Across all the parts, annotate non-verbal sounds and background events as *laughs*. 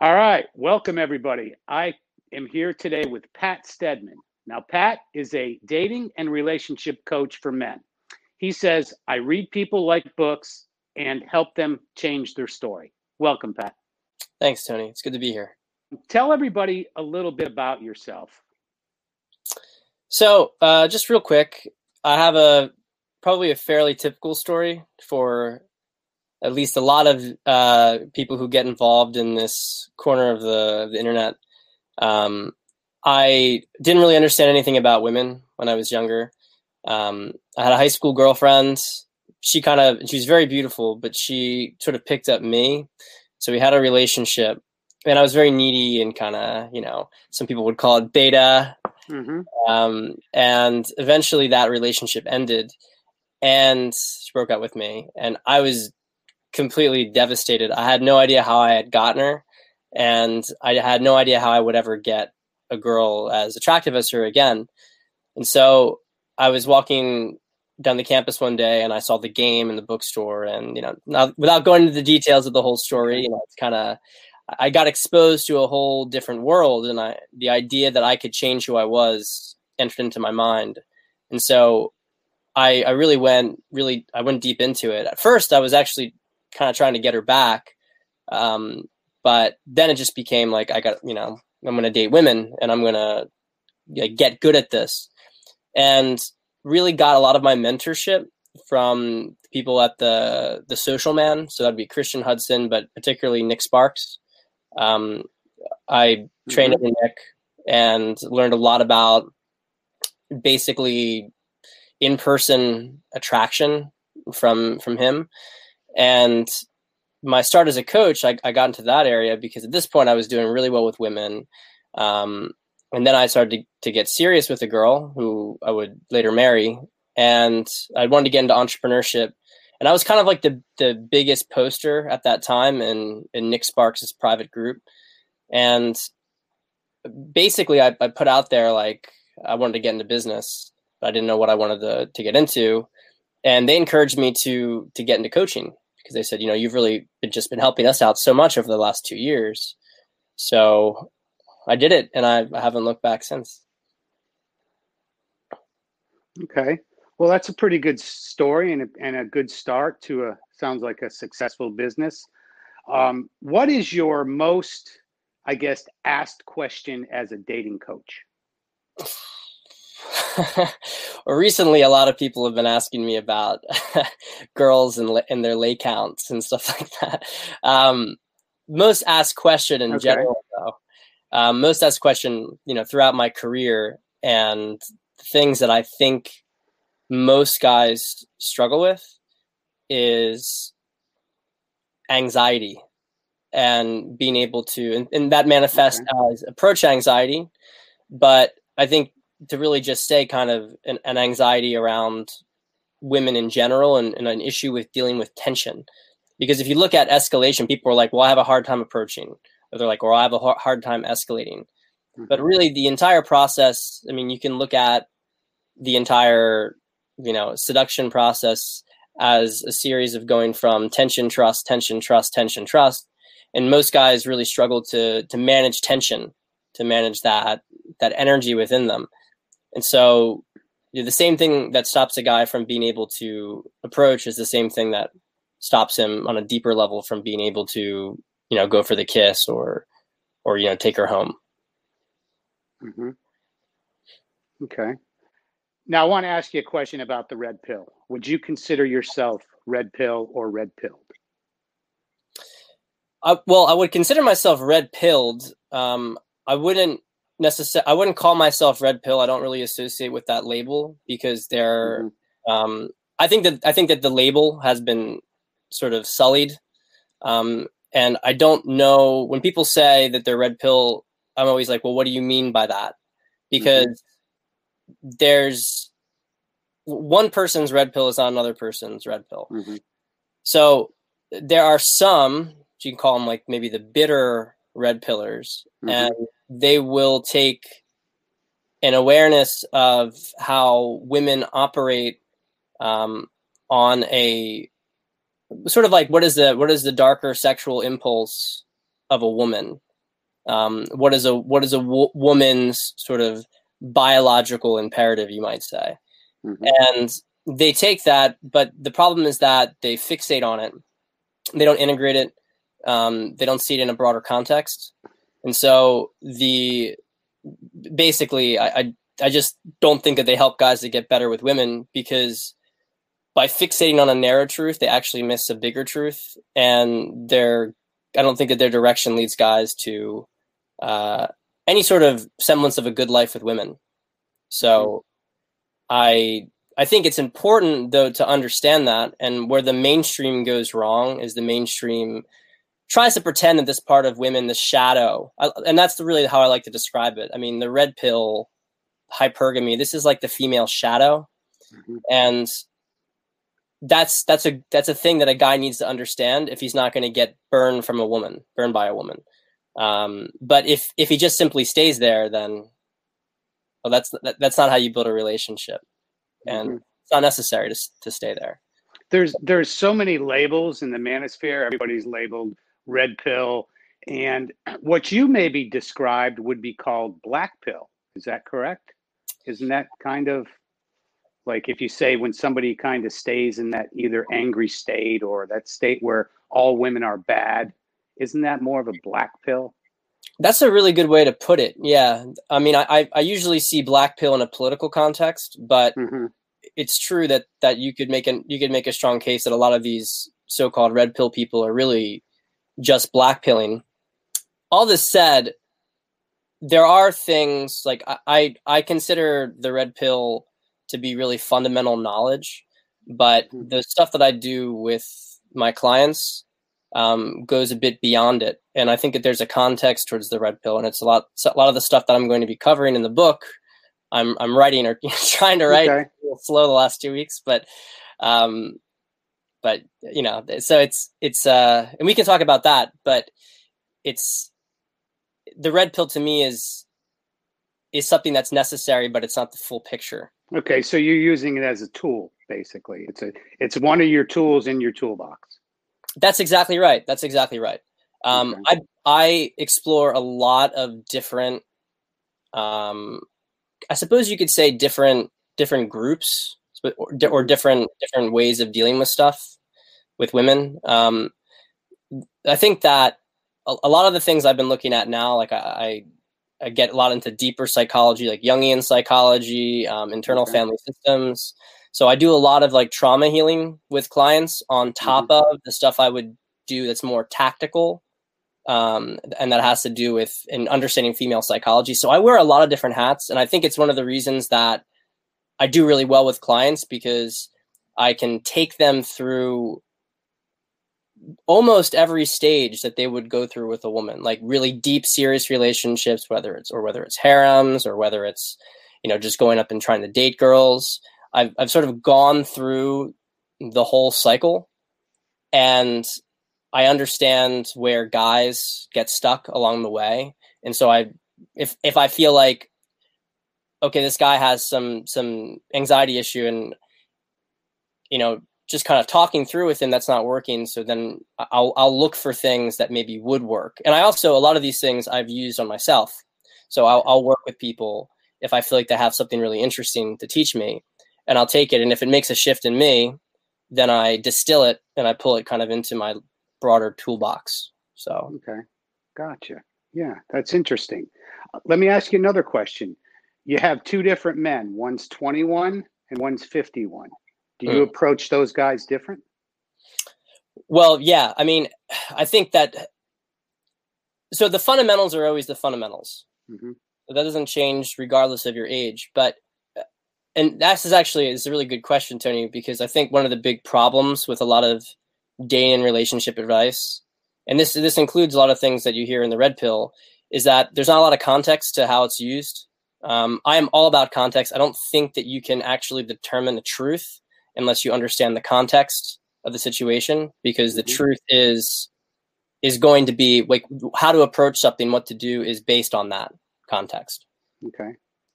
All right, welcome everybody. I am here today with Pat Stedman. Now, Pat is a dating and relationship coach for men. He says, I read people like books and help them change their story. Welcome, Pat. Thanks, Tony. It's good to be here. Tell everybody a little bit about yourself. So, uh, just real quick, I have a probably a fairly typical story for at least a lot of uh, people who get involved in this corner of the, the internet. Um, I didn't really understand anything about women when I was younger. Um, I had a high school girlfriend. She kind of she was very beautiful, but she sort of picked up me. So we had a relationship, and I was very needy and kind of you know some people would call it beta. Mm-hmm. Um, and eventually that relationship ended, and she broke up with me, and I was completely devastated. I had no idea how I had gotten her, and I had no idea how I would ever get a girl as attractive as her again. And so I was walking down the campus one day and I saw the game in the bookstore and you know not, without going into the details of the whole story you know it's kind of I got exposed to a whole different world and I the idea that I could change who I was entered into my mind and so I I really went really I went deep into it at first I was actually kind of trying to get her back um, but then it just became like I got you know I'm going to date women and I'm going to like, get good at this. And really got a lot of my mentorship from people at the the social man. So that'd be christian hudson but particularly nick sparks. Um, i trained mm-hmm. under nick and learned a lot about basically in-person attraction from from him and my start as a coach I, I got into that area because at this point i was doing really well with women. Um, and then I started to, to get serious with a girl who I would later marry, and I wanted to get into entrepreneurship. And I was kind of like the the biggest poster at that time in in Nick Sparks' private group, and basically I, I put out there like I wanted to get into business, but I didn't know what I wanted to to get into, and they encouraged me to to get into coaching because they said, you know, you've really been, just been helping us out so much over the last two years. So I did it, and I, I haven't looked back since. Okay. Well, that's a pretty good story and a, and a good start to a sounds like a successful business. Um, what is your most, I guess, asked question as a dating coach? *laughs* *laughs* recently, a lot of people have been asking me about *laughs* girls and, and their lay counts and stuff *laughs* like that. Um, most asked question in okay. general, though, um, most asked question, you know, throughout my career, and things that I think most guys struggle with is anxiety and being able to, and, and that manifests okay. as approach anxiety. But I think to really just say kind of an, an anxiety around women in general and, and, an issue with dealing with tension. Because if you look at escalation, people are like, well, I have a hard time approaching or they're like, or I have a hard time escalating. Mm-hmm. But really, the entire process. I mean, you can look at the entire, you know, seduction process as a series of going from tension, trust, tension, trust, tension, trust. And most guys really struggle to to manage tension, to manage that that energy within them. And so you know, the same thing that stops a guy from being able to approach is the same thing that stops him on a deeper level from being able to you know go for the kiss or or you know take her home. Mm-hmm. okay. Now i want to ask you a question about the red pill. Would you consider yourself red pill or red pilled? Uh, well i would consider myself red pilled. Um, i wouldn't necessarily i wouldn't call myself red pill i don't really associate with that label because they're mm-hmm. um, i think that i think that the label has been sort of sullied um, and I don't know when people say that they're red pill, I'm always like, well, what do you mean by that? Because mm-hmm. there's one person's red pill is not another person's red pill. Mm-hmm. So there are some, you can call them like maybe the bitter red pillars, mm-hmm. and they will take an awareness of how women operate um, on a sort of like what is the what is the darker sexual impulse of a woman Um, what is a what is a w- woman's sort of biological imperative, you might say, mm-hmm. and they take that, but the problem is that they fixate on it. They don't integrate it. Um, they don't see it in a broader context, and so the basically, I, I I just don't think that they help guys to get better with women because by fixating on a narrow truth, they actually miss a bigger truth, and they're I don't think that their direction leads guys to uh, any sort of semblance of a good life with women. So, mm-hmm. I I think it's important though to understand that, and where the mainstream goes wrong is the mainstream tries to pretend that this part of women, the shadow, and that's the, really how I like to describe it. I mean, the red pill, hypergamy, this is like the female shadow, mm-hmm. and that's that's a that's a thing that a guy needs to understand if he's not going to get burned from a woman, burned by a woman. Um, but if if he just simply stays there, then well, that's that, that's not how you build a relationship and mm-hmm. it's not necessary to to stay there. There's there's so many labels in the manosphere. Everybody's labeled red pill, and what you maybe described would be called black pill. Is that correct? Isn't that kind of like if you say when somebody kind of stays in that either angry state or that state where all women are bad, isn't that more of a black pill? That's a really good way to put it. Yeah. I mean, I, I usually see black pill in a political context, but mm-hmm. it's true that, that you could make an, you could make a strong case that a lot of these so-called red pill people are really just black pilling. All this said, there are things like I, I, I consider the red pill to be really fundamental knowledge, but mm-hmm. the stuff that I do with my clients um, goes a bit beyond it. And I think that there's a context towards the red pill, and it's a lot. a lot of the stuff that I'm going to be covering in the book. I'm I'm writing or *laughs* trying to write okay. slow the last two weeks, but um, but you know, so it's it's uh, and we can talk about that, but it's the red pill to me is is something that's necessary, but it's not the full picture. Okay, so you're using it as a tool, basically. It's a it's one of your tools in your toolbox. That's exactly right. That's exactly right. Um, okay. I I explore a lot of different, um, I suppose you could say different different groups or, or different different ways of dealing with stuff with women. Um, I think that a, a, lot of the things I've been looking at now, like I, I, I get a lot into deeper psychology, like Jungian psychology, um, internal okay. family systems. So I do a lot of like trauma healing with clients on top mm-hmm. of the stuff I would do that's more tactical. Um, and that has to do with in understanding female psychology. So I wear a lot of different hats, and I think it's one of the reasons that I do really well with clients because I can take them through almost every stage that they would go through with a woman, like really deep, serious relationships, whether it's or whether it's harems or whether it's you know just going up and trying to date girls. I've I've sort of gone through the whole cycle, and I understand where guys get stuck along the way, and so I if if I feel like okay, this guy has some some anxiety issue, and you know just kind of talking through with him that's not working so then I'll I'll look for things that maybe would work. And I also a lot of these things I've used on myself. So I'll I'll work with people if I feel like they have something really interesting to teach me and I'll take it. And if it makes a shift in me, then I distill it and I pull it kind of into my broader toolbox. So, okay. Gotcha. Yeah, that's interesting. Let me ask you another question. You have two different men, one's 21 and one's 51. Do you mm. approach those guys different? Well, yeah. I mean, I think that so the fundamentals are always the fundamentals. Mm-hmm. That doesn't change regardless of your age. But and that's is actually is a really good question, Tony, because I think one of the big problems with a lot of day in relationship advice, and this this includes a lot of things that you hear in the red pill, is that there's not a lot of context to how it's used. Um, I am all about context. I don't think that you can actually determine the truth unless you understand the context of the situation, because the mm-hmm. truth is is going to be like how to approach something, what to do is based on that context. Okay.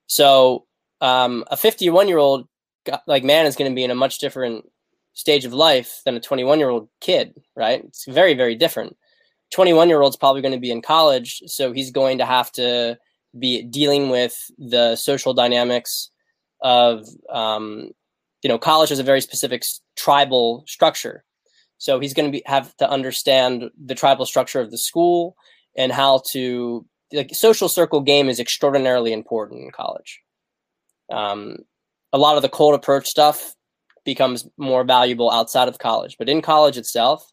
So um, a 51 year old like man is going to be in a much different stage of life than a 21 year old kid, right? It's very, very different. 21 year old's probably going to be in college, so he's going to have to be dealing with the social dynamics of um, you know college has a very specific tribal structure. So he's going to have to understand the tribal structure of the school and how to like social circle game is extraordinarily important in college. Um, a lot of the cold approach stuff becomes more valuable outside of college but in college itself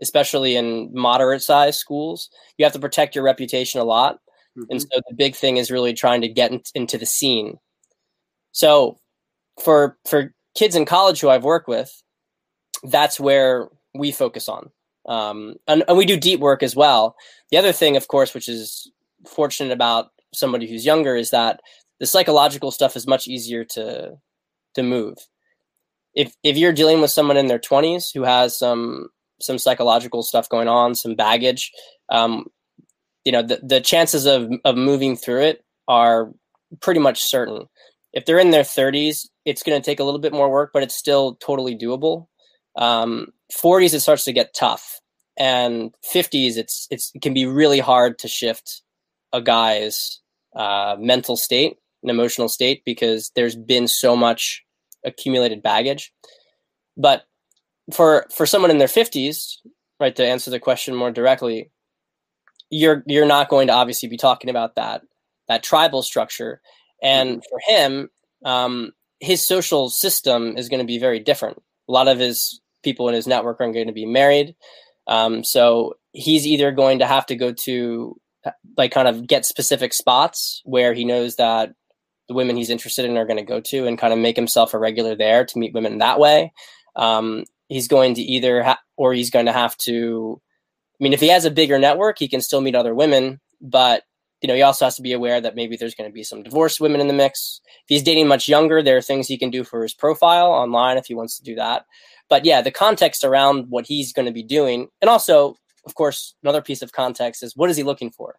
especially in moderate sized schools you have to protect your reputation a lot mm-hmm. and so the big thing is really trying to get in, into the scene so for for kids in college who I've worked with, that's where we focus on. Um, and, and we do deep work as well. The other thing, of course, which is fortunate about somebody who's younger, is that the psychological stuff is much easier to to move. If if you're dealing with someone in their 20s who has some some psychological stuff going on, some baggage, um, you know, the, the chances of of moving through it are pretty much certain. If they're in their 30s, it's going to take a little bit more work, but it's still totally doable. Um, 40s, it starts to get tough, and 50s, it's it's it can be really hard to shift a guy's uh, mental state and emotional state because there's been so much accumulated baggage. But for for someone in their 50s, right, to answer the question more directly, you're you're not going to obviously be talking about that that tribal structure, and for him, um, his social system is going to be very different. A lot of his people in his network are going to be married. Um, so he's either going to have to go to like kind of get specific spots where he knows that the women he's interested in are going to go to and kind of make himself a regular there to meet women that way. Um, he's going to either ha- or he's going to have to. I mean, if he has a bigger network, he can still meet other women, but you know, he also has to be aware that maybe there's going to be some divorced women in the mix. If he's dating much younger, there are things he can do for his profile online if he wants to do that. But yeah, the context around what he's going to be doing, and also, of course, another piece of context is what is he looking for?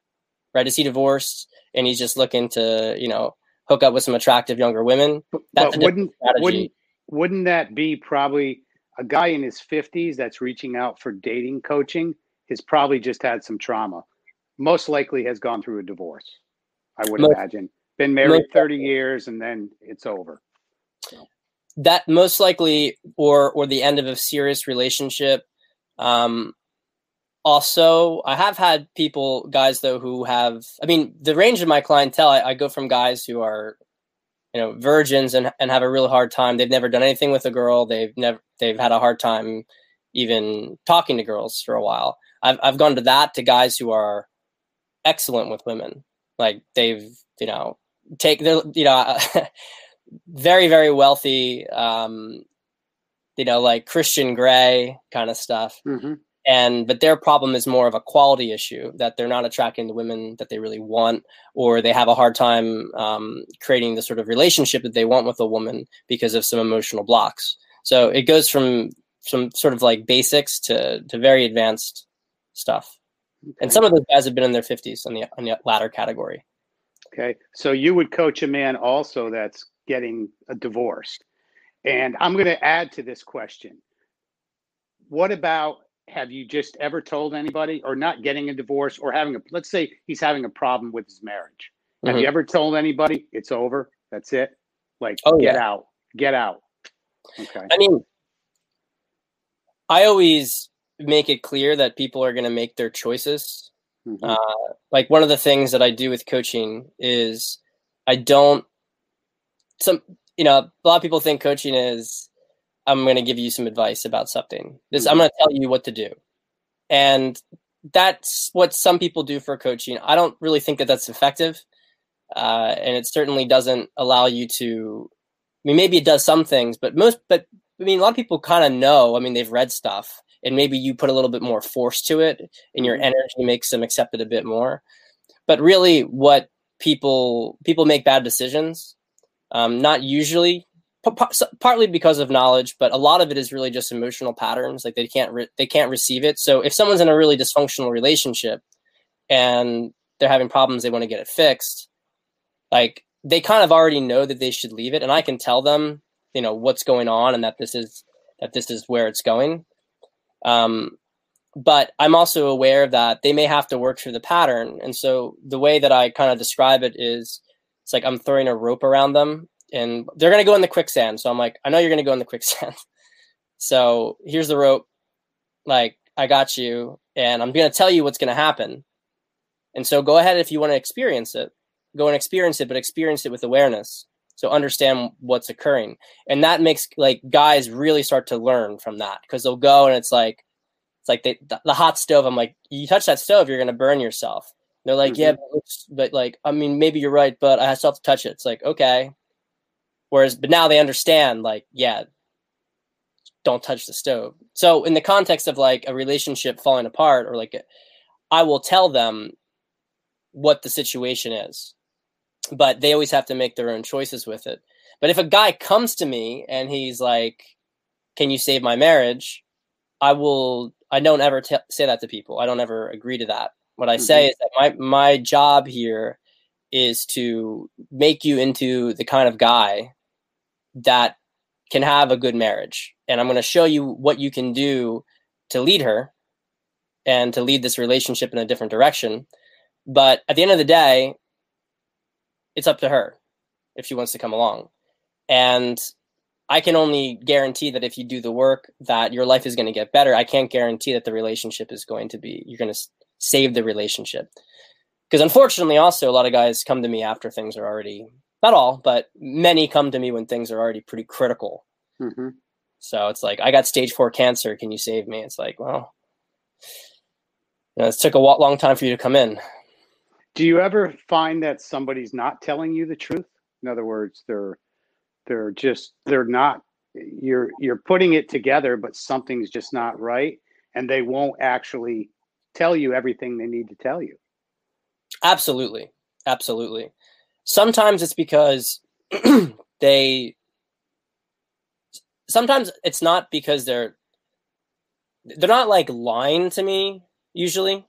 Right? Is he divorced and he's just looking to, you know, hook up with some attractive younger women? That's but wouldn't wouldn't wouldn't that be probably a guy in his 50s that's reaching out for dating coaching has probably just had some trauma most likely has gone through a divorce. I would most, imagine. Been married 30 years and then it's over. So. That most likely, or or the end of a serious relationship. Um, also, I have had people, guys though, who have. I mean, the range of my clientele, I, I go from guys who are, you know, virgins and and have a real hard time. They've never done anything with a girl. They've never. They've had a hard time even talking to girls for a while. I've I've gone to that to guys who are excellent with women. Like they've, you know, take their, you know, *laughs* very very wealthy. Um, you know, like Christian Grey kind of stuff. Mm-hmm. And but their problem is more of a quality issue that they're not attracting the women that they really want, or they have a hard time um, creating the sort of relationship that they want with a woman because of some emotional blocks. So it goes from some sort of like basics to to very advanced stuff. Okay. And some of those guys have been in their 50s on the on the latter category. Okay. So you would coach a man also that's getting a divorce. And I'm going to add to this question. What about have you just ever told anybody or not getting a divorce or having a let's say he's having a problem with his marriage. Have mm-hmm. you ever told anybody it's over? That's it? Like oh, get yeah. out. Get out. Okay. I mean I always make it clear that people are going to make their choices. Mm-hmm. Uh, like one of the things that I do with coaching is I don't some you know a lot of people think coaching is I'm going to give you some advice about something. This mm-hmm. I'm going to tell you what to do, and that's what some people do for coaching. I don't really think that that's effective, uh, and it certainly doesn't allow you to. I mean, maybe it does some things, but most, but I mean, a lot of people kind of know. I mean, they've read stuff, and maybe you put a little bit more force to it and your mm-hmm. energy makes them accept it a bit more. But really what people people make bad decisions um, not usually p- partly because of knowledge but a lot of it is really just emotional patterns like they can't re- they can't receive it. So if someone's in a really dysfunctional relationship and they're having problems they want to get it fixed like they kind of already know that they should leave it and i can tell them you know what's going on and that this is that this is where it's going um, but I'm also aware that they may have to work through the pattern. And so the way that I kind of describe it is it's like I'm throwing a rope around them and they're going to go in the quicksand. So I'm like, I know you're going to go in the *laughs* quicksand. so here's the rope. Like, I got you. And I'm going to tell you what's going to happen. And so go ahead if you want to experience it. Go and experience it, but experience it with awareness. So understand what's occurring. And that makes like guys really start to learn from that because they'll go and it's like, it's like they, the, the hot stove. I'm like, you touch that stove, you're going to burn yourself. And they're like, mm-hmm. yeah, but, but, like, I mean, maybe you're right, but I still have to touch it. It's like, okay. Whereas, but now they understand, like, yeah, don't touch the stove. So in the context of like a relationship falling apart or like, I will tell them what the situation is but they always have to make their own choices with it. But if a guy comes to me and he's like, "Can you save my marriage?" I will. I don't ever t- say that to people. I don't ever agree to that. What I mm-hmm. say is that my my job here is to make you into the kind of guy that can have a good marriage, and I'm going to show you what you can do to lead her and to lead this relationship in a different direction. But at the end of the day, it's up to her if she wants to come along. And I can only guarantee that if you do the work, that your life is going to get better. I can't guarantee that the relationship is going to be, you're going to save the relationship. Because unfortunately, also, a lot of guys come to me after things are already, not all, but many come to me when things are already pretty critical. Mm-hmm. So it's like, I got stage four cancer. Can you save me? It's like, well, you know, it took a long time for you to come in. Do you ever find that somebody's not telling you the truth? In other words, they're they're just they're not you're you're putting it together, but something's just not right, and they won't actually tell you everything they need to tell you. Absolutely, absolutely. Sometimes it's because *clears throat* they. Sometimes it's not because they're they're not like lying to me usually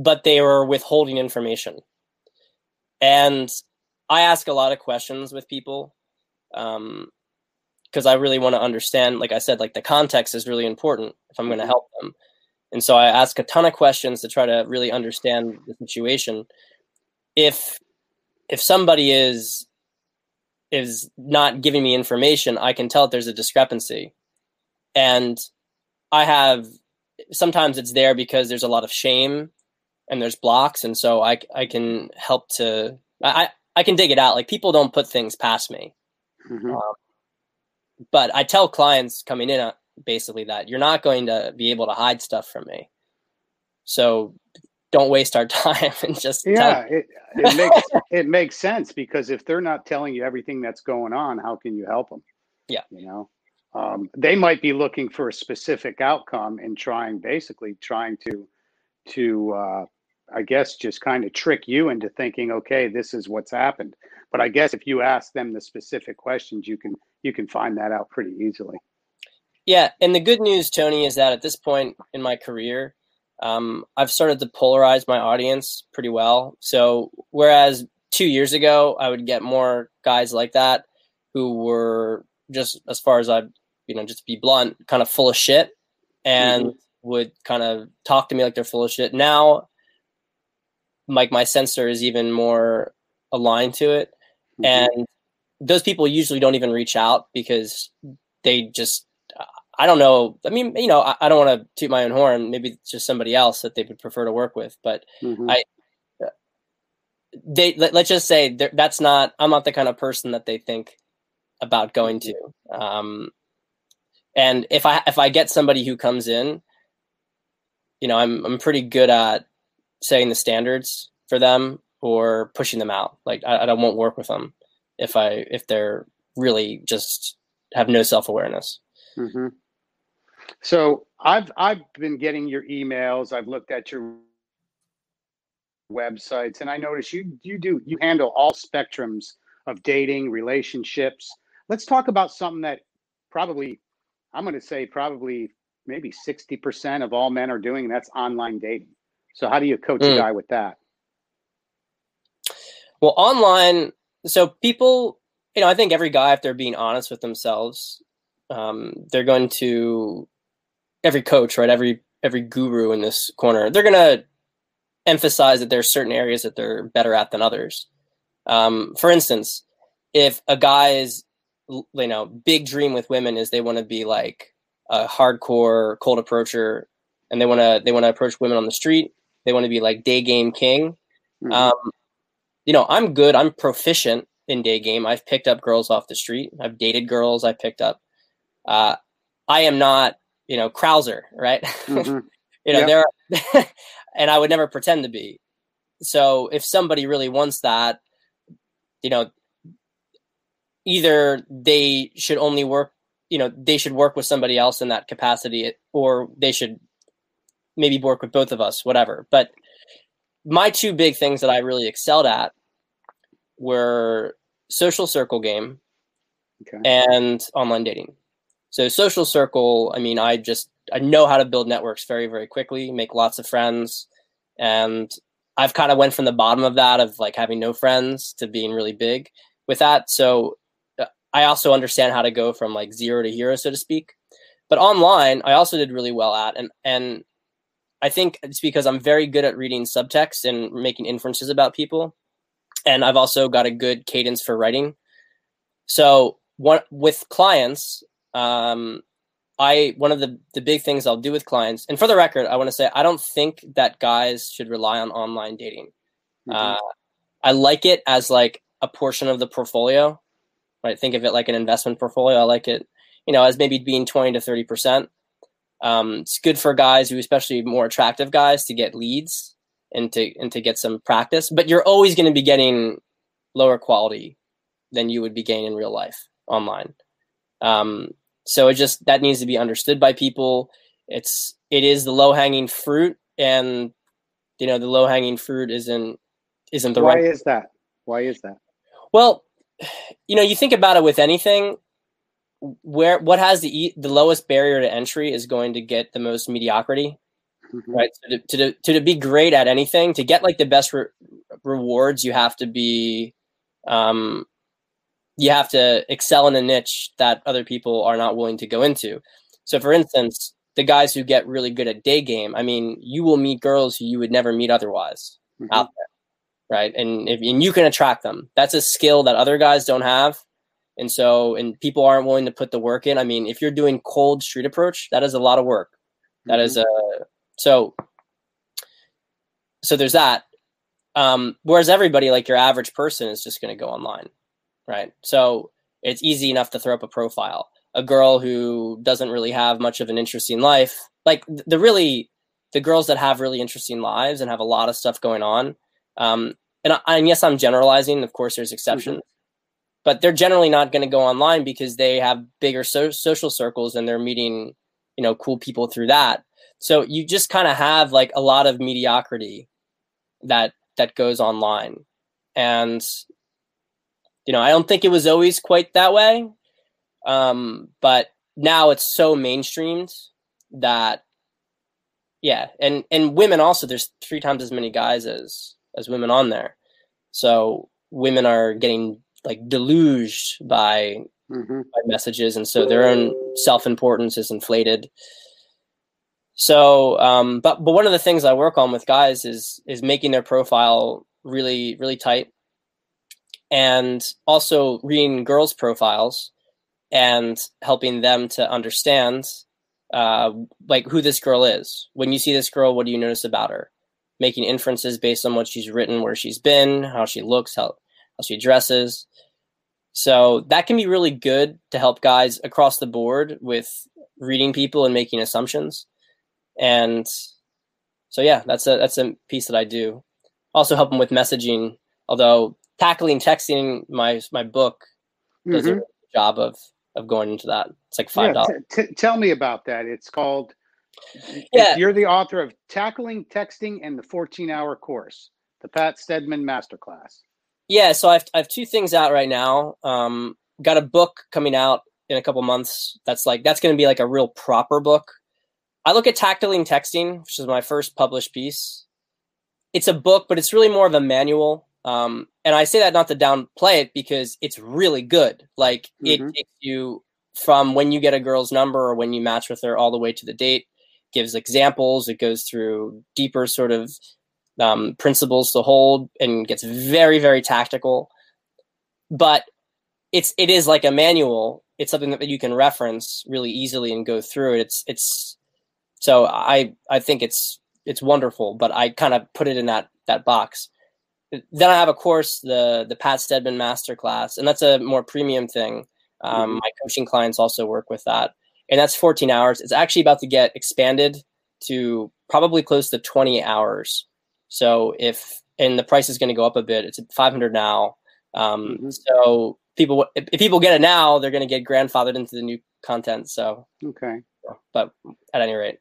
but they were withholding information. And I ask a lot of questions with people because um, I really want to understand. Like I said, like the context is really important if I'm going to mm-hmm. help them. And so I ask a ton of questions to try to really understand the situation. If if somebody is is not giving me information, I can tell that there's a discrepancy. And I have sometimes it's there because there's a lot of shame and there's blocks and so i i can help to i i can dig it out. Like people don't put things past me. Mm-hmm. um, but i tell clients coming in uh, basically that you're not going to be able to hide stuff from me. So don't waste our *laughs* time and just yeah it, it makes *laughs* it makes sense because if they're not telling you everything that's going on how can you help them yeah. You know? Um, they might be looking for a specific outcome and trying basically trying to to uh, I guess, just kind of trick you into thinking, okay, this is what's happened. But I guess if you ask them the specific questions, you can you can find that out pretty easily. Yeah, and the good news, Tony, is that at this point in my career, um, I've started to polarize my audience pretty well. So whereas two years ago, I would get more guys like that who were just, as far as I, you know, just be blunt, kind of full of shit, and mm-hmm. would kind of talk to me like they're full of shit. Now like my sensor is even more aligned to it. Mm-hmm. and those people usually don't even reach out because they just i don't know. I mean you know i, I don't want to toot my own horn. Maybe it's just somebody else that they would prefer to work with but mm-hmm. i they let, us just say that's not i'm not the kind of person that they think about going to. Um and if i if i get somebody who comes in you know i'm i'm pretty good at setting the standards for them or pushing them out. Like I, I won't work with them if I if they're really just have no self awareness. Mm-hmm. So I've I've been getting your emails. I've looked at your websites, and I notice you you do you handle all spectrums of dating relationships. Let's talk about something that probably I'm going to say probably maybe 60% of all men are doing, that's online dating. So how do you coach mm. a guy with that? Well, online, so people, you know, I think every guy, if they're being honest with themselves, um, they're going to every coach, right? Every every guru in this corner. They're gonna emphasize that there's certain areas that they're better at than others. Um, for instance, if a guy's you know big dream with women is they want to be like a hardcore cold approacher and they want to they want to approach women on the street they want to be like day game king. Mm-hmm. um, you know i'm good i'm proficient in day game. I've picked up girls off the street. I've dated girls i picked up. Uh, i am not you know krauser right? *laughs* Mm-hmm. you know there *laughs* and i would never pretend to be. So if somebody really wants that you know either they should only work you know they should work with somebody else in that capacity or they should maybe work with both of us whatever but my two big things that i really excelled at were social circle game okay. and online dating so social circle i mean i just i know how to build networks very very quickly make lots of friends and i've kind of went from the bottom of that of like having no friends to being really big with that so uh, I also understand how to go from like zero to hero, so to speak. But online, I also did really well at, and and I think it's because I'm very good at reading subtext and making inferences about people, and I've also got a good cadence for writing. So one with clients, um, I one of the the big things I'll do with clients, and for the record, I want to say I don't think that guys should rely on online dating. Mm-hmm. Uh, I like it as like a portion of the portfolio right? Think of it like an investment portfolio. I like it, you know, as maybe being 20 to 30%. Um, it's good for guys who, especially more attractive guys, to get leads and to and to get some practice. But you're always going to be getting lower quality than you would be getting in real life online. Um, so it just that needs to be understood by people. It's it is the low hanging fruit, and you know the low hanging fruit isn't isn't the Why right. Why is that? Why is that? Well, *sighs* you know, you think about it with anything, where what has the the lowest barrier to entry is going to get the most mediocrity, mm-hmm. right? So to, to, to to be great at anything, to get like the best re- rewards, you have to be, um, you have to excel in a niche that other people are not willing to go into. So, for instance, the guys who get really good at day game, I mean, you will meet girls who you would never meet otherwise mm-hmm. out there right? And if and you can attract them. That's a skill that other guys don't have. And so and people aren't willing to put the work in. I mean, if you're doing cold street approach, that is a lot of work. That mm-hmm. is a so so there's that. Um, whereas everybody, like your average person, is just going to go online, right? So it's easy enough to throw up a profile. A girl who doesn't really have much of an interesting life, like the really the girls that have really interesting lives and have a lot of stuff going on, um, and, I, and yes, I'm generalizing. Of course, there's exceptions, mm-hmm. But they're generally not going to go online because they have bigger so- social circles and they're meeting, you know, cool people through that. So you just kind of have like a lot of mediocrity that that goes online, and you know, I don't think it was always quite that way, um, but now it's so mainstreamed that yeah and and women also there's three times as many guys as as women on there. So women are getting like deluged by, mm-hmm. by messages, and so their own self importance is inflated. So, um, but but one of the things I work on with guys is is making their profile really really tight, and also reading girls' profiles and helping them to understand uh, like who this girl is. When you see this girl, what do you notice about her? making inferences based on what she's written, where she's been, how she looks, how, how she dresses. So that can be really good to help guys across the board with reading people and making assumptions. And so yeah, that's a that's a piece that I do. Also help them with messaging, although tackling texting my my book does mm-hmm. a job of of going into that. It's like five dollars. Yeah, t- t- tell me about that. It's called yeah. You're the author of Tackling Texting and the 14 Hour Course, the Pat Stedman Masterclass. Yeah, so I have, I have two things out right now. Um, got a book coming out in a couple months. That's like that's going to be like a real proper book. I look at Tackling Texting, which is my first published piece. It's a book, but it's really more of a manual. Um, and I say that not to downplay it because it's really good. Like mm-hmm. it takes you from when you get a girl's number or when you match with her all the way to the date gives examples. It goes through deeper sort of um, principles to hold and gets very very tactical. But it's it is like a manual. It's something that you can reference really easily and go through it. It's it's so I I think it's it's wonderful, but I kind of put it in that that box. Then I have a course, the the Pat Stedman Masterclass, and that's a more premium thing. Um, mm-hmm. My coaching clients also work with that, and that's 14 hours. It's actually about to get expanded to probably close to 20 hours. So if and the price is going to go up a bit. It's 500 now. Um, mm-hmm. So people, if, if people get it now, they're going to get grandfathered into the new content. So okay, but at any rate,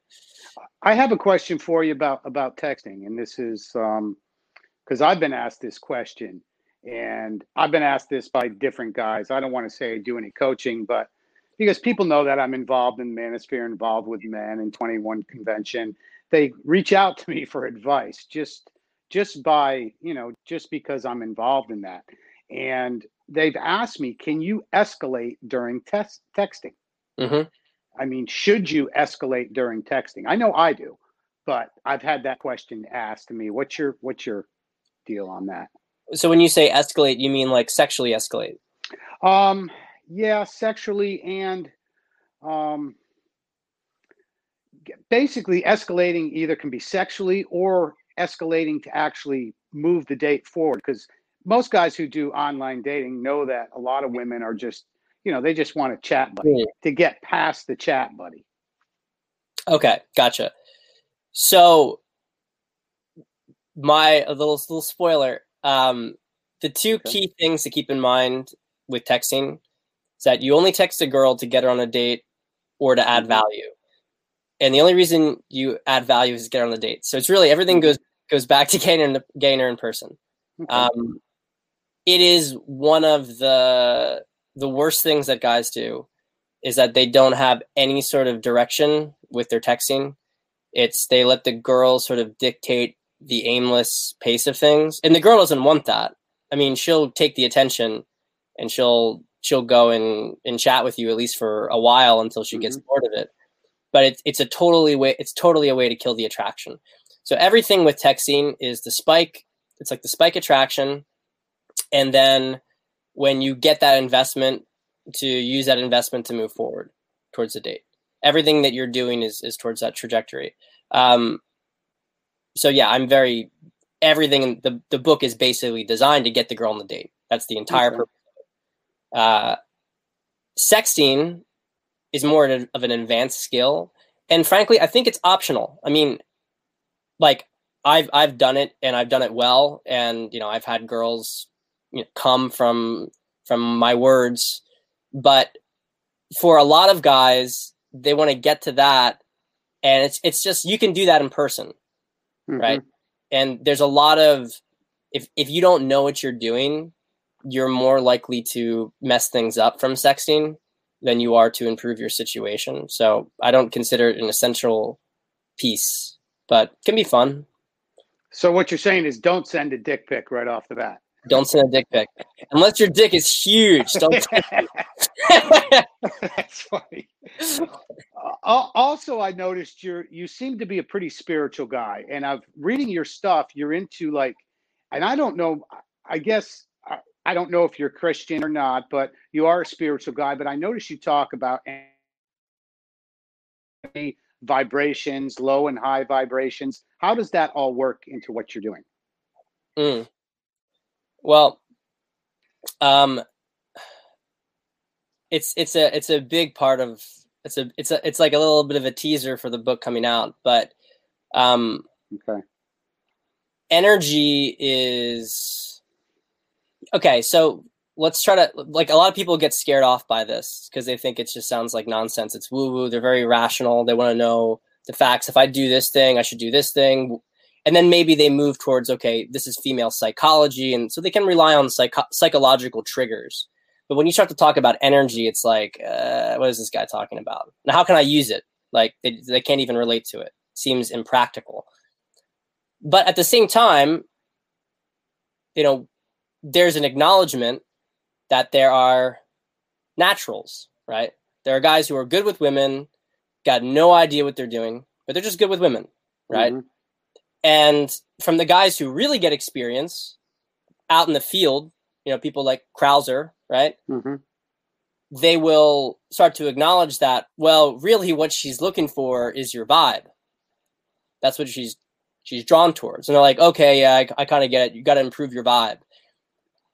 I have a question for you about about texting, and this is because um, I've been asked this question, and I've been asked this by different guys. I don't want to say I do any coaching, but because people know that I'm involved in Manosphere, involved with men in 21 convention, they reach out to me for advice just just by you know just because I'm involved in that, and they've asked me, can you escalate during test texting? Mm-hmm. I mean, should you escalate during texting? I know I do, but I've had that question asked to me. What's your what's your deal on that? So when you say escalate, you mean like sexually escalate? Um, yeah, sexually and um, basically escalating either can be sexually or escalating to actually move the date forward because most guys who do online dating know that a lot of women are just you know, they just want a chat buddy mm. to get past the chat buddy. Okay, gotcha. So my a little little spoiler. Um, the two okay. key things to keep in mind with texting is that you only text a girl to get her on a date or to add mm-hmm. value. And the only reason you add value is to get on the date. So it's really everything mm-hmm. goes goes back to getting her, getting her in person. Okay. Um, it is one of the the worst things that guys do is that they don't have any sort of direction with their texting. It's they let the girl sort of dictate the aimless pace of things. And the girl doesn't want that. I mean, she'll take the attention and she'll she'll go and, and chat with you at least for a while until she mm-hmm. gets bored of it. But it's it's a totally way it's totally a way to kill the attraction. So everything with texting is the spike, it's like the spike attraction, and then when you get that investment to use that investment to move forward towards the date. Everything that you're doing is is towards that trajectory. Um, so yeah, I'm very everything. The the book is basically designed to get the girl on the date. That's the entire okay. purpose. Uh, sexting is more of an advanced skill, and frankly, I think it's optional. I mean, like I've I've done it and I've done it well, and you know I've had girls you know, come from from my words. But for a lot of guys they want to get to that. And it's it's just you can do that in person mm-hmm. right? And there's a lot of if if you don't know what you're doing you're more likely to mess things up from sexting than you are to improve your situation so i don't consider it an essential piece but can be fun so what you're saying is don't send a dick pic right off the bat don't send a dick pic unless your dick is huge. Don't. *laughs* That's funny. Uh, also, I noticed you're you seem to be a pretty spiritual guy, and I've reading your stuff. You're into like, and I don't know. I guess I, don't know if you're Christian or not, but you are a spiritual guy. But I notice you talk about vibrations, low and high vibrations. How does that all work into what you're doing? Mm. Well, um, it's it's a it's a big part of it's a it's a it's like a little bit of a teaser for the book coming out, but um, okay. Energy is okay. So let's try to like a lot of people get scared off by this because they think it just sounds like nonsense. It's woo woo. They're very rational. They want to know the facts. If I do this thing, I should do this thing and then maybe they move towards okay this is female psychology and so they can rely on psycho- psychological triggers but when you start to talk about energy it's like uh, what is this guy talking about now how can i use it like they, they can't even relate to it seems impractical but at the same time you know there's an acknowledgement that there are naturals right there are guys who are good with women got no idea what they're doing but they're just good with women, right? Mm-hmm. And from the guys who really get experience out in the field, you know, people like Krauser, right? Mm-hmm. They will start to acknowledge that, well, really what she's looking for is your vibe. That's what she's she's drawn towards. And they're like, okay, yeah, I, I kind of get it. You got to improve your vibe.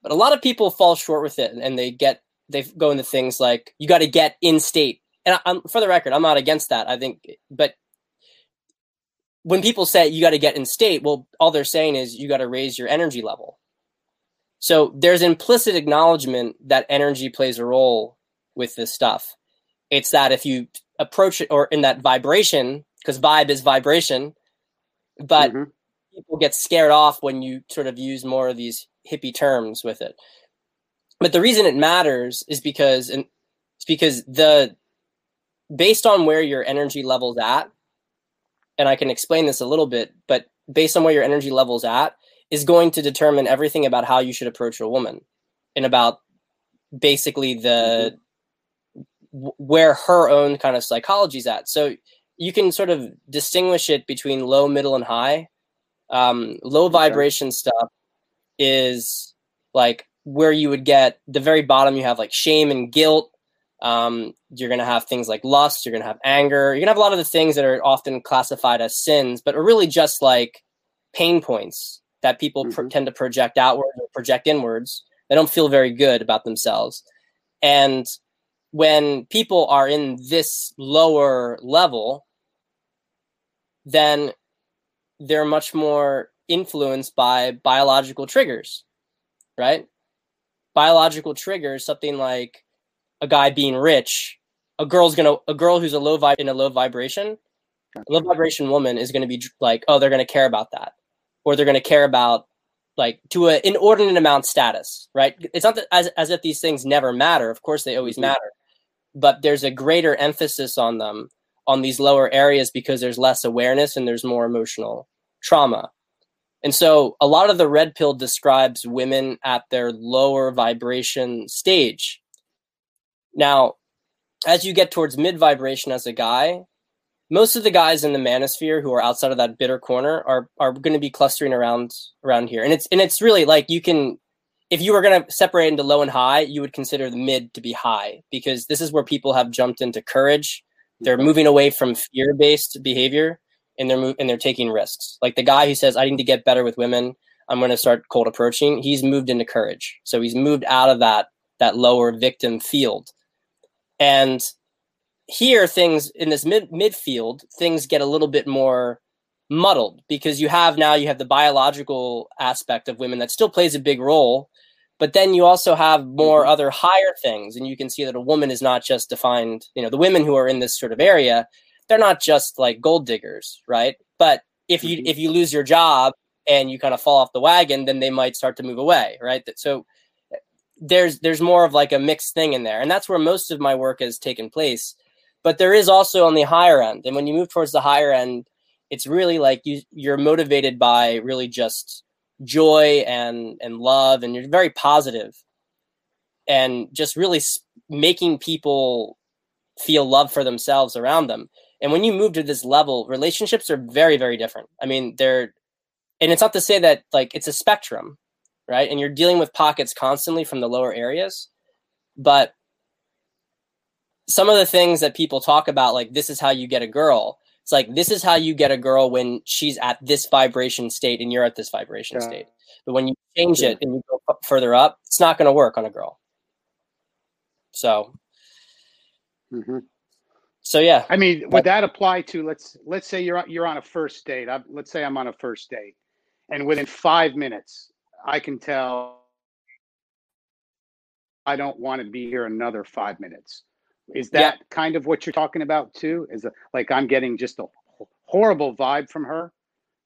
But a lot of people fall short with it and they get, they go into things like, you got to get in state. And I'm, for the record, I'm not against that. I think, but when people say you got to get in state, well, all they're saying is you got to raise your energy level. So there's implicit acknowledgement that energy plays a role with this stuff. It's that if you approach it or in that vibration, because vibe is vibration, but mm-hmm. people get scared off when you sort of use more of these hippie terms with it. But the reason it matters is because and it's because the based on where your energy level's at, and I can explain this a little bit, but based on where your energy level's at is going to determine everything about how you should approach a woman and about basically the mm-hmm. where her own kind of psychology's at. So you can sort of distinguish it between low, middle, and high. Um, low vibration stuff is like where you would get the very bottom. You have like shame and guilt. Um, you're going to have things like lust. You're going to have anger. You're going to have a lot of the things that are often classified as sins, but are really just like pain points that people mm-hmm. tend to project outward or project inwards. They don't feel very good about themselves. And when people are in this lower level, then they're much more influenced by biological triggers, right? Biological triggers, something like a guy being rich, a girl's gonna, a girl who's a low vibe in a low vibration, a low vibration woman is gonna be like, oh, they're gonna care about that, or they're gonna care about like to an inordinate amount status, right? It's not that as as if these things never matter. Of course, they always mm-hmm. matter, but there's a greater emphasis on them on these lower areas because there's less awareness and there's more emotional trauma. And so a lot of the red pill describes women at their lower vibration stage. Now, as you get towards mid vibration as a guy, most of the guys in the manosphere who are outside of that bitter corner are are going to be clustering around around here. And it's and it's really like you can if you were going to separate into low and high, you would consider the mid to be high because this is where people have jumped into courage they're moving away from fear-based behavior and they're mo- and they're taking risks. Like the guy who says, "I need to get better with women. I'm going to start cold approaching." He's moved into courage. So he's moved out of that that lower victim field. And here things in this mid midfield, things get a little bit more muddled because you have now you have the biological aspect of women that still plays a big role but then you also have more mm-hmm. other higher things and you can see that a woman is not just defined you know the women who are in this sort of area they're not just like gold diggers right? But if you mm-hmm. if you lose your job and you kind of fall off the wagon then they might start to move away right? So there's there's more of like a mixed thing in there and that's where most of my work has taken place. But there is also on the higher end and when you move towards the higher end it's really like you you're motivated by really just joy and and love and you're very positive. And just really making people feel love for themselves around them and when you move to this level relationships are very very different i mean they're and it's not to say that like it's a spectrum right and you're dealing with pockets constantly from the lower areas but some of the things that people talk about like this is how you get a girl it's like this is how you get a girl when she's at this vibration state and you're at this vibration yeah. state. But when you change it and you go further up, it's not going to work on a girl. So, mm-hmm. So yeah. I mean, would that apply to let's let's say you're you're on a first date. I, let's say I'm on a first date, and within five minutes, I can tell I don't want to be here another five minutes. Is that yeah. kind of what you're talking about too? Is it like I'm getting just a horrible vibe from her,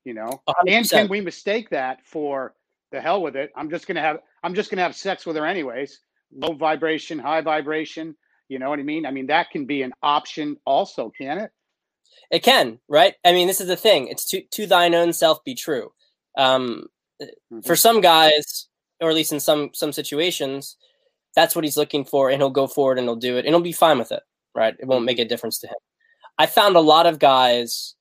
you know? 100%. And can we mistake that for the hell with it? I'm just gonna have I'm just gonna have sex with her anyways. Low vibration, high vibration. You know what I mean? I mean that can be an option also, can it? It can, right? I mean, this is the thing. It's to to thine own self be true. Um, mm-hmm. For some guys, or at least in some some situations, that's what he's looking for, and he'll go forward and he'll do it, and he'll be fine with it, right? It won't make a difference to him. I found a lot of guys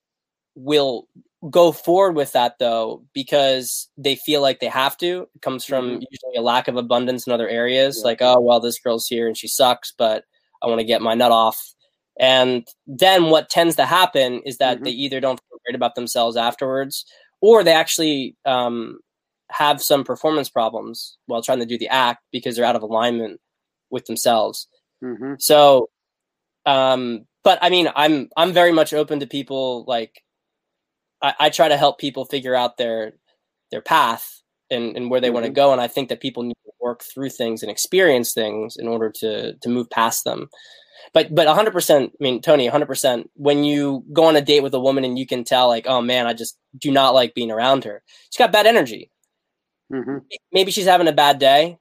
will go forward with that though because they feel like they have to. It comes from mm-hmm. usually a lack of abundance in other areas. Yeah. Like, oh well, this girl's here and she sucks, but I want to get my nut off. And then what tends to happen is that mm-hmm. they either don't feel great about themselves afterwards, or they actually um, have some performance problems while trying to do the act because they're out of alignment with themselves. Mm-hmm. So, um, but I mean, I'm I'm very much open to people like I, I try to help people figure out their their path and, and where they mm-hmm. want to go. And I think that people need work through things and experience things in order to to move past them. But but 100%, I mean, Tony, 100%, when you go on a date with a woman and you can tell, like, oh man, I just do not like being around her. She's got bad energy. Mm-hmm. Maybe she's having a bad day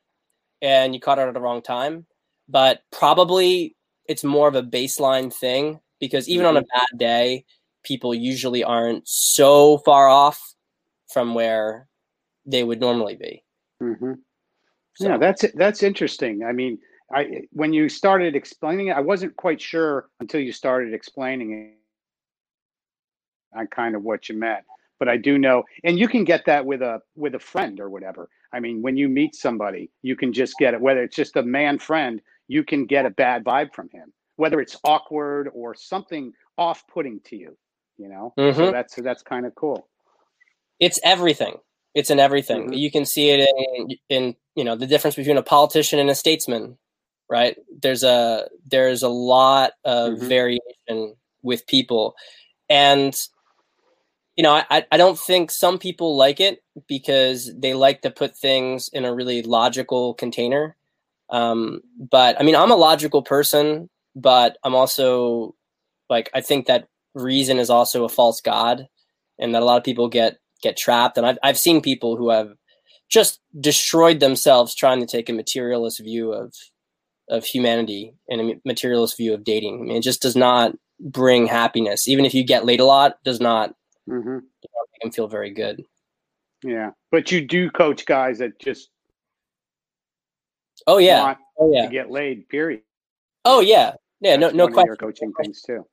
and you caught her at the wrong time. But probably it's more of a baseline thing because even mm-hmm. on a mm-hmm. bad day, people usually aren't so far off from where they would normally be. Mm-hmm. So. Yeah, that's that's interesting. I mean, I when you started explaining it, I wasn't quite sure until you started explaining it on kind of what you meant. But I do know, and you can get that with a with a friend or whatever. I mean, when you meet somebody, you can just get it. Whether it's just a man friend, you can get a bad vibe from him. Whether it's awkward or something off-putting to you, you know. Mm-hmm. So that's that's kind of cool. It's everything. It's in everything. Mm-hmm. You can see it in in you know the difference between a politician and a statesman, right? There's a there's a lot of mm-hmm. variation with people, and you know I I don't think some people like it because they like to put things in a really logical container. Um, but I mean, I'm a logical person, but I'm also like I think that reason is also a false god, and that a lot of people get get trapped. And I've I've seen people who have just destroyed themselves trying to take a materialist view of of humanity and a materialist view of dating. I mean, it just does not bring happiness. Even if you get laid a lot, does not mm-hmm. make them feel very good. Yeah, but you do coach guys that just oh yeah, oh yeah, to get laid. Period. Oh yeah, yeah. That's no, no question. coaching things too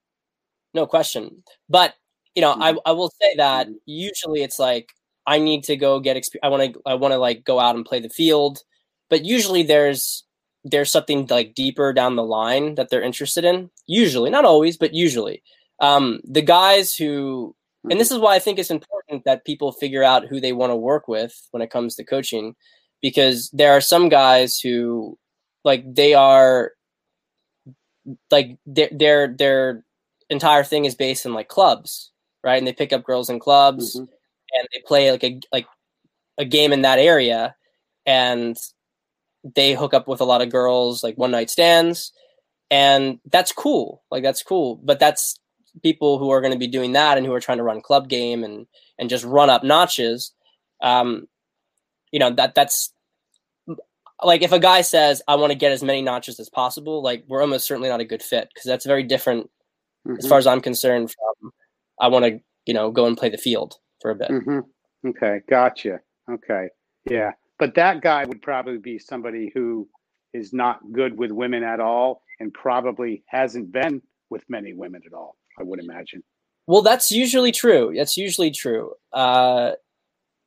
no question. But you know, I, mm-hmm. I will say that mm-hmm. usually it's like I need to go get experience. I want to I want to like go out and play the field, but usually there's there's something like deeper down the line that they're interested in. Usually, not always, but usually, um, the guys who and this mm-hmm. is why I think it's important that people figure out who they want to work with when it comes to coaching, because there are some guys who like they are like they're they're they're entire thing is based in like clubs, right? And they pick up girls in clubs mm-hmm. and they play like a like a game in that area and they hook up with a lot of girls like one night stands and that's cool like that's cool but that's people who are going to be doing that and who are trying to run club game and and just run up notches um you know that that's like if a guy says i want to get as many notches as possible like we're almost certainly not a good fit because that's very different mm-hmm. as far as I'm concerned. From I want to, you know, go and play the field for a bit. Mm-hmm. Okay, gotcha. Okay, yeah, but that guy would probably be somebody who is not good with women at all, and probably hasn't been with many women at all. I would imagine. Well, that's usually true. That's usually true. Uh,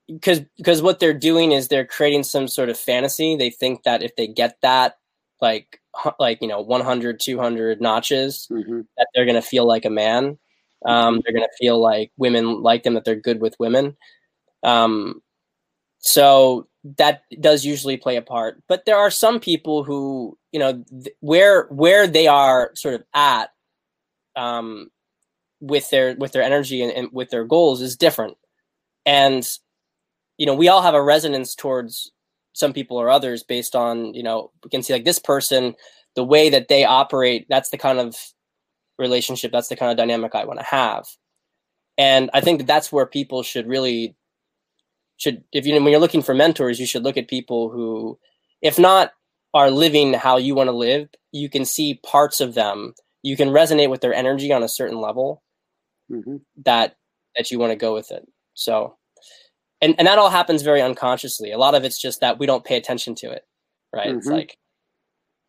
because because what they're doing is they're creating some sort of fantasy. They think that if they get that like like you know 100 200 notches mm-hmm. that they're going to feel like a man um, they're going to feel like women like them that they're good with women. Um, so that does usually play a part. But there are some people who you know th- where where they are sort of at um, with their with their energy and, and with their goals is different. And you know we all have a resonance towards some people or others based on you know we can see like this person the way that they operate that's the kind of relationship that's the kind of dynamic i want to have and i think that that's where people should really should if you when you're looking for mentors you should look at people who if not are living how you want to live you can see parts of them you can resonate with their energy on a certain level mm-hmm. that that you want to go with it so and and that all happens very unconsciously. A lot of it's just that we don't pay attention to it, right? Mm-hmm. It's like,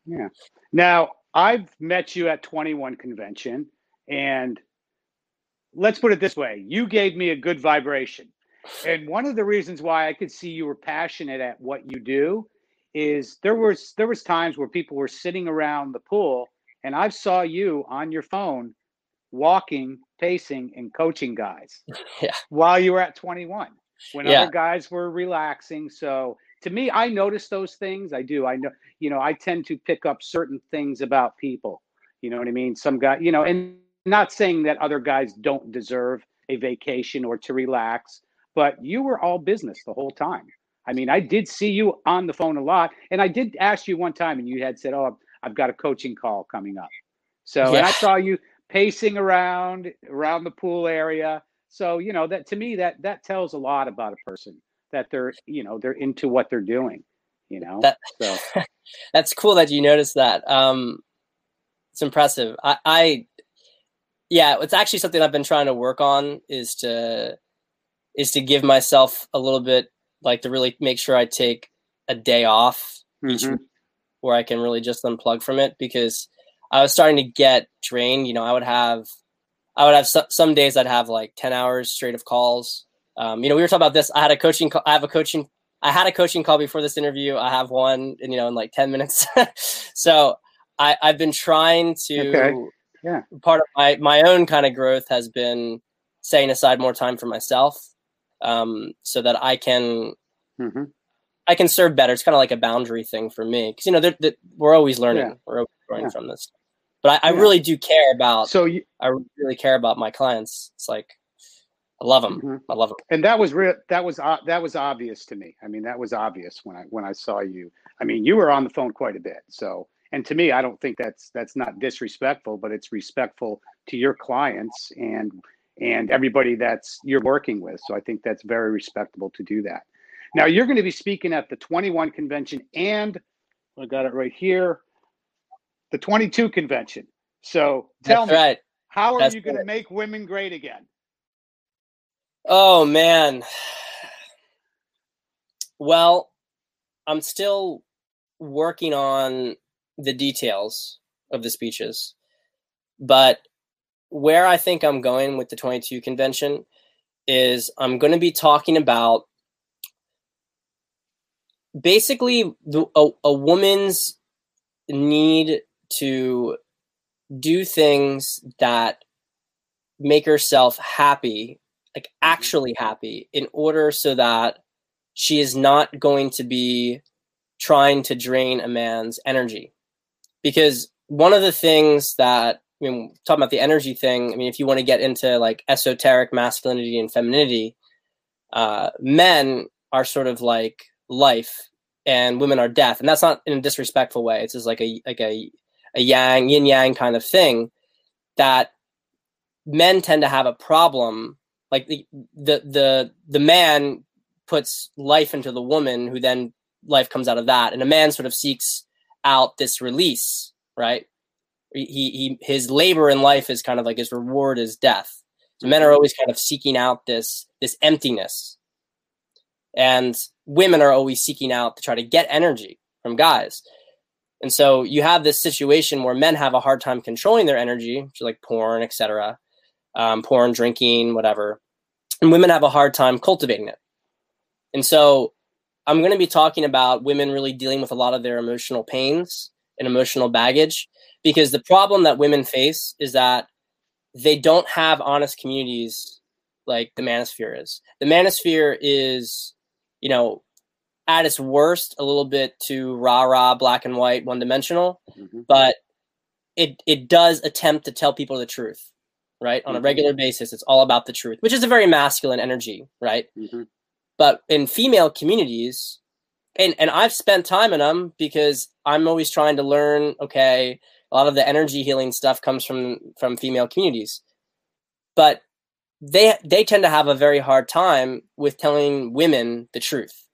yeah. Now I've met you at 21 convention, and let's put it this way you gave me a good vibration and one of the reasons why i could see you were passionate at what you do is there was there was times where people were sitting around the pool and i saw you on your phone walking pacing and coaching guys *laughs* yeah. while you were at 21 when yeah. other guys were relaxing so to me i notice those things i do i know you know i tend to pick up certain things about people you know what i mean some guy you know and not saying that other guys don't deserve a vacation or to relax, but you were all business the whole time. I mean, I did see you on the phone a lot, and I did ask you one time, and you had said, "Oh, I've got a coaching call coming up." So, yeah. and I saw you pacing around around the pool area. So, you know, that to me that that tells a lot about a person that they're, you know, they're into what they're doing. You know, that, so *laughs* that's cool that you noticed that. Um, it's impressive. I, I yeah, it's actually something I've been trying to work on is to is to give myself a little bit like to really make sure I take a day off mm-hmm. each week where I can really just unplug from it because I was starting to get drained. You know, I would have I would have some, some days I'd have like 10 hours straight of calls. Um, you know, we were talking about this. I had a coaching call, I have a coaching I had a coaching call before this interview. I have one, in, you know, in like 10 minutes. *laughs* so I, I've been trying to okay yeah part of my my own kind of growth has been setting aside more time for myself um, so that i can mm-hmm. i can serve better it's kind of like a boundary thing for me because you know they're, they're, we're always learning yeah. we're always growing yeah. from this but I, I, really do care about so you, i really care about my clients it's like I love them. Mm-hmm. I love them. And that was real. That was uh, that was obvious to me. I mean, that was obvious when I when I saw you. I mean, you were on the phone quite a bit. So and to me i don't think that's that's not disrespectful but it's respectful to your clients and and everybody that's you're working with so i think that's very respectable to do that now you're going to be speaking at the 21 convention and i got it right here the 22 convention so tell that's me right. how are that's you going to make women great again oh man well i'm still working on the details of the speeches. But where I think I'm going with the 22 convention is I'm going to be talking about basically the, a, a woman's need to do things that make herself happy, like actually happy, in order so that she is not going to be trying to drain a man's energy because one of the things that I mean, talking about the energy thing. I mean, if you want to get into like esoteric masculinity and femininity, uh, men are sort of like life, and women are death, and that's not in a disrespectful way. It's just like a like a a yang yin yang kind of thing that men tend to have a problem. Like the the the the man puts life into the woman, who then life comes out of that, and a man sort of seeks out this release, right? He, he his labor in life is kind of like his reward is death. So men are mm-hmm. always kind of seeking out this this emptiness, and women are always seeking out to try to get energy from guys. And so you have this situation where men have a hard time controlling their energy, which is like porn, etc., um, porn, drinking, whatever, and women have a hard time cultivating it. And so I'm going to be talking about women really dealing with a lot of their emotional pains and emotional baggage because the problem that women face is that they don't have honest communities like the manosphere is. The manosphere is, you know, at its worst, a little bit too rah rah, black and white, one dimensional, mm-hmm. but it it does attempt to tell people the truth, right? On mm-hmm. a regular basis, it's all about the truth, which is a very masculine energy, right? Mm-hmm. But in female communities, and and I've spent time in them because I'm always trying to learn. Okay, a lot of the energy healing stuff comes from from female communities, but they they tend to have a very hard time with telling women the truth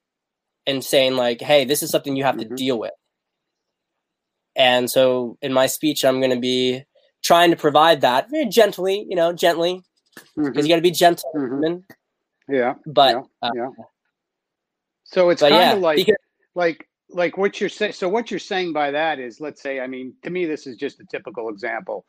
and saying like, "Hey, this is something you have mm-hmm. to deal with." And so, in my speech, I'm going to be trying to provide that very gently, you know, gently, because mm-hmm. you got to be gentle, mm-hmm. Yeah. But yeah. Uh, yeah. So it's kind of yeah, like because, like like what you're saying. So what you're saying by that is, let's say, I mean, to me, this is just a typical example.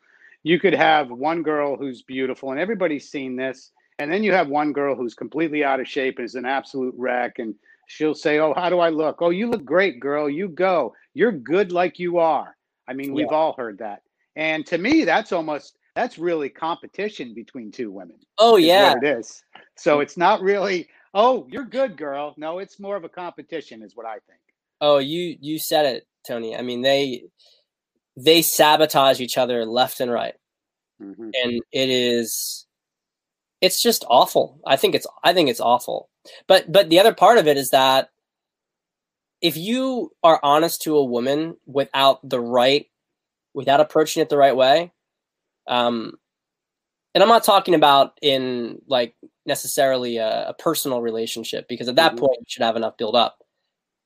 you could have one girl who's beautiful and everybody's seen this and then you have one girl who's completely out of shape and is an absolute wreck and she'll say oh how do i look oh you look great girl you go you're good like you are i mean we've all heard that and to me that's almost that's really competition between two women oh yeah. it is. So it's not really oh you're good girl. No it's more of a competition is what i think. Oh you you said it tony. I mean they they sabotage each other left and right. Mm-hmm. and it is it's just awful. I think it's i think it's awful. But but the other part of it is that if you are honest to a woman without the right without approaching it the right way. Um and i'm not talking about in like necessarily a, a personal relationship because at that mm-hmm. point you should have enough build up.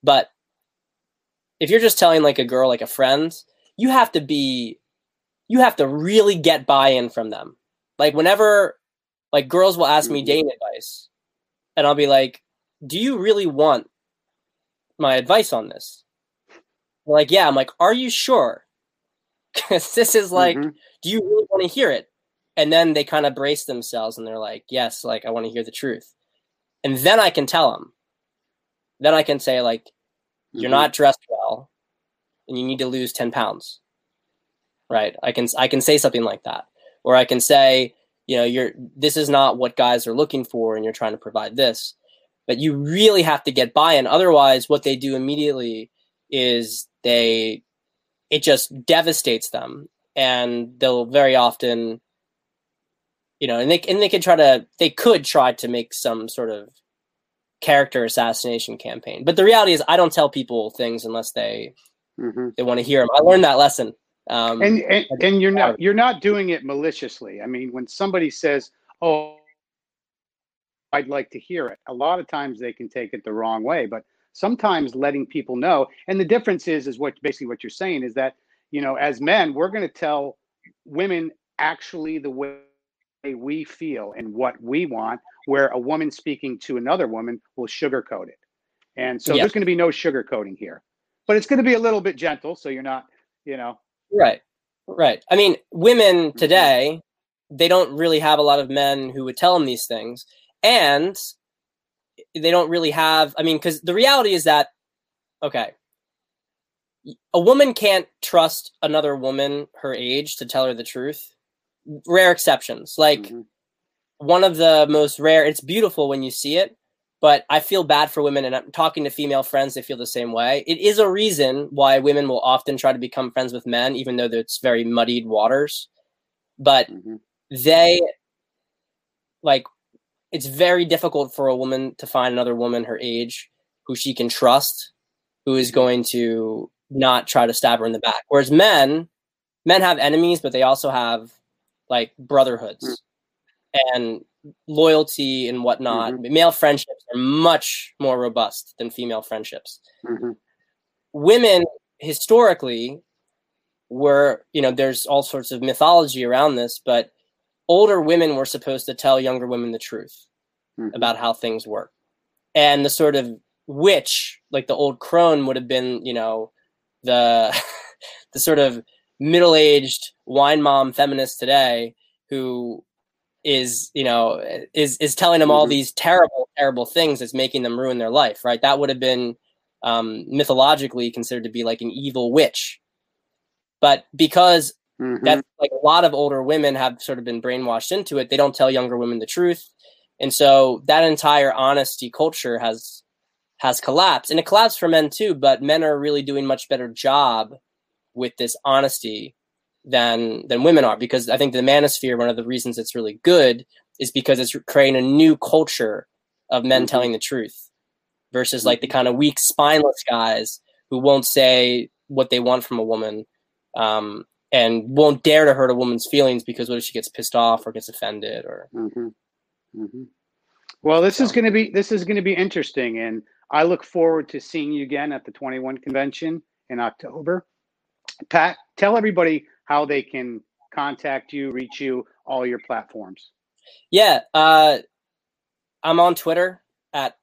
But if you're just telling like a girl like a friend you have to be you have to really get buy-in from them. Like whenever like girls will ask me mm-hmm. dating advice and i'll be like do you really want my advice on this? They're like yeah. I'm like are you sure because this is like mm-hmm. do you really want to hear it? And then they kind of brace themselves and they're like yes like i want to hear the truth. And then i can tell them then i can say like you're mm-hmm. not dressed well and you need to lose 10 pounds. Right? I can i can say something like that. Or i can say you know you're this is not what guys are looking for and you're trying to provide this. But you really have to get buy-in otherwise what they do immediately is they it just devastates them and they'll very often you know and they and they could try to they could try to make some sort of character assassination campaign but the reality is i don't tell people things unless they mm-hmm. they want to hear them. I learned that lesson. Um, and and, and you're not you're not doing it maliciously. I mean, when somebody says, "Oh, I'd like to hear it," a lot of times they can take it the wrong way. But sometimes letting people know, and the difference is, is what basically what you're saying is that you know, as men, we're going to tell women actually the way we feel and what we want, where a woman speaking to another woman will sugarcoat it. And so there's going to be no sugarcoating here. But it's going to be a little bit gentle so you're not you know. Right. Right. I mean women mm-hmm. today they don't really have a lot of men who would tell them these things. And they don't really have i mean because the reality is that okay a woman can't trust another woman her age to tell her the truth rare exceptions like mm-hmm. one of the most rare it's beautiful when you see it but I feel bad for women, and I'm talking to female friends, they feel the same way. It is a reason why women will often try to become friends with men, even though it's very muddied waters. But mm-hmm. they, like, it's very difficult for a woman to find another woman her age who she can trust, who is going to not try to stab her in the back. Whereas men, men have enemies, but they also have like brotherhoods. Mm-hmm. And loyalty and whatnot. Mm-hmm. Male friendships are much more robust than female friendships. Mm-hmm. Women historically were, you know, there's all sorts of mythology around this, but older women were supposed to tell younger women the truth mm-hmm. about how things work. And the sort of witch, like the old crone, would have been, you know, the *laughs* the sort of middle-aged wine mom feminist today who is you know is is telling them all mm-hmm. these terrible terrible things that's making them ruin their life right that would have been um, mythologically considered to be like an evil witch but because mm-hmm. that's like a lot of older women have sort of been brainwashed into it they don't tell younger women the truth and so that entire honesty culture has has collapsed and it collapsed for men too but men are really doing much better job with this honesty than than women are because I think the manosphere one of the reasons it's really good is because it's creating a new culture of men mm-hmm. telling the truth versus like the mm-hmm. kind of weak spineless guys who won't say what they want from a woman um, and won't dare to hurt a woman's feelings because what if she gets pissed off or gets offended or mm-hmm. Mm-hmm. well this so. is going to be this is going to be interesting and i look forward to seeing you again at the 21 convention in october pat tell everybody how they can contact you, reach you, all your platforms. Yeah, uh, I'm on Twitter at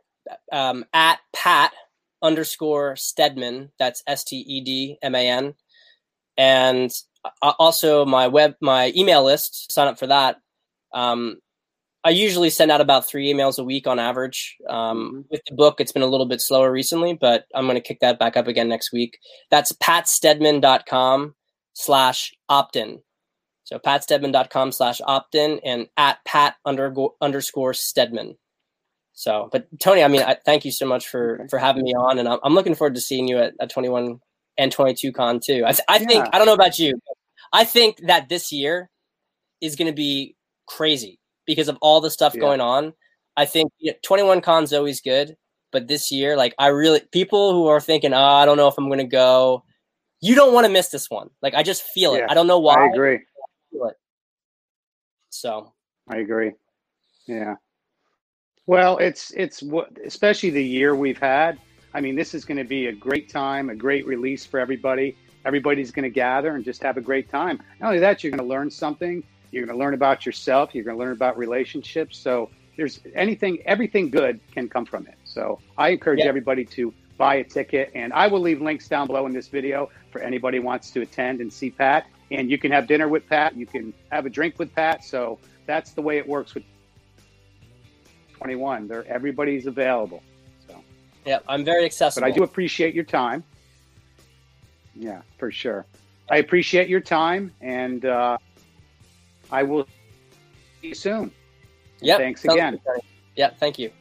um, at Pat underscore Stedman. That's S T E D M A N. And also my web my email list. Sign up for that. Um, I usually send out about three emails a week on average. Um, mm-hmm. With the book, it's been a little bit slower recently, but I'm going to kick that back up again next week. That's patstedman.com slash opt-in. So patstedman.com slash opt-in and at pat underscore stedman. So, but Tony, I mean, I, thank you so much for for having me on, and I'm, I'm looking forward to seeing you at, at 21 and 22 con too. I, I think yeah. I don't know about you, I think that this year is going to be crazy because of all the stuff yeah. going on. I think you know, 21 con's always good, but this year, like I really people who are thinking, oh, I don't know if I'm going to go. You don't want to miss this one. Like I just feel it. I don't know why. I agree. I so I agree. Yeah. Well, it's it's what especially the year we've had. I mean, this is going to be a great time, a great release for everybody. Everybody's going to gather and just have a great time. Not only that, you're going to learn something. You're going to learn about yourself. You're going to learn about relationships. So there's anything, everything good can come from it. So I encourage yeah. everybody to buy a ticket, and I will leave links down below in this video for anybody wants to attend and see Pat. And you can have dinner with Pat. You can have a drink with Pat. So that's the way it works with 21. They're everybody's available. Yeah, I'm very accessible. But I do appreciate your time. Yeah, for sure. I appreciate your time, and uh, I will see you soon. Yeah. Thanks again. Yeah. Thank you.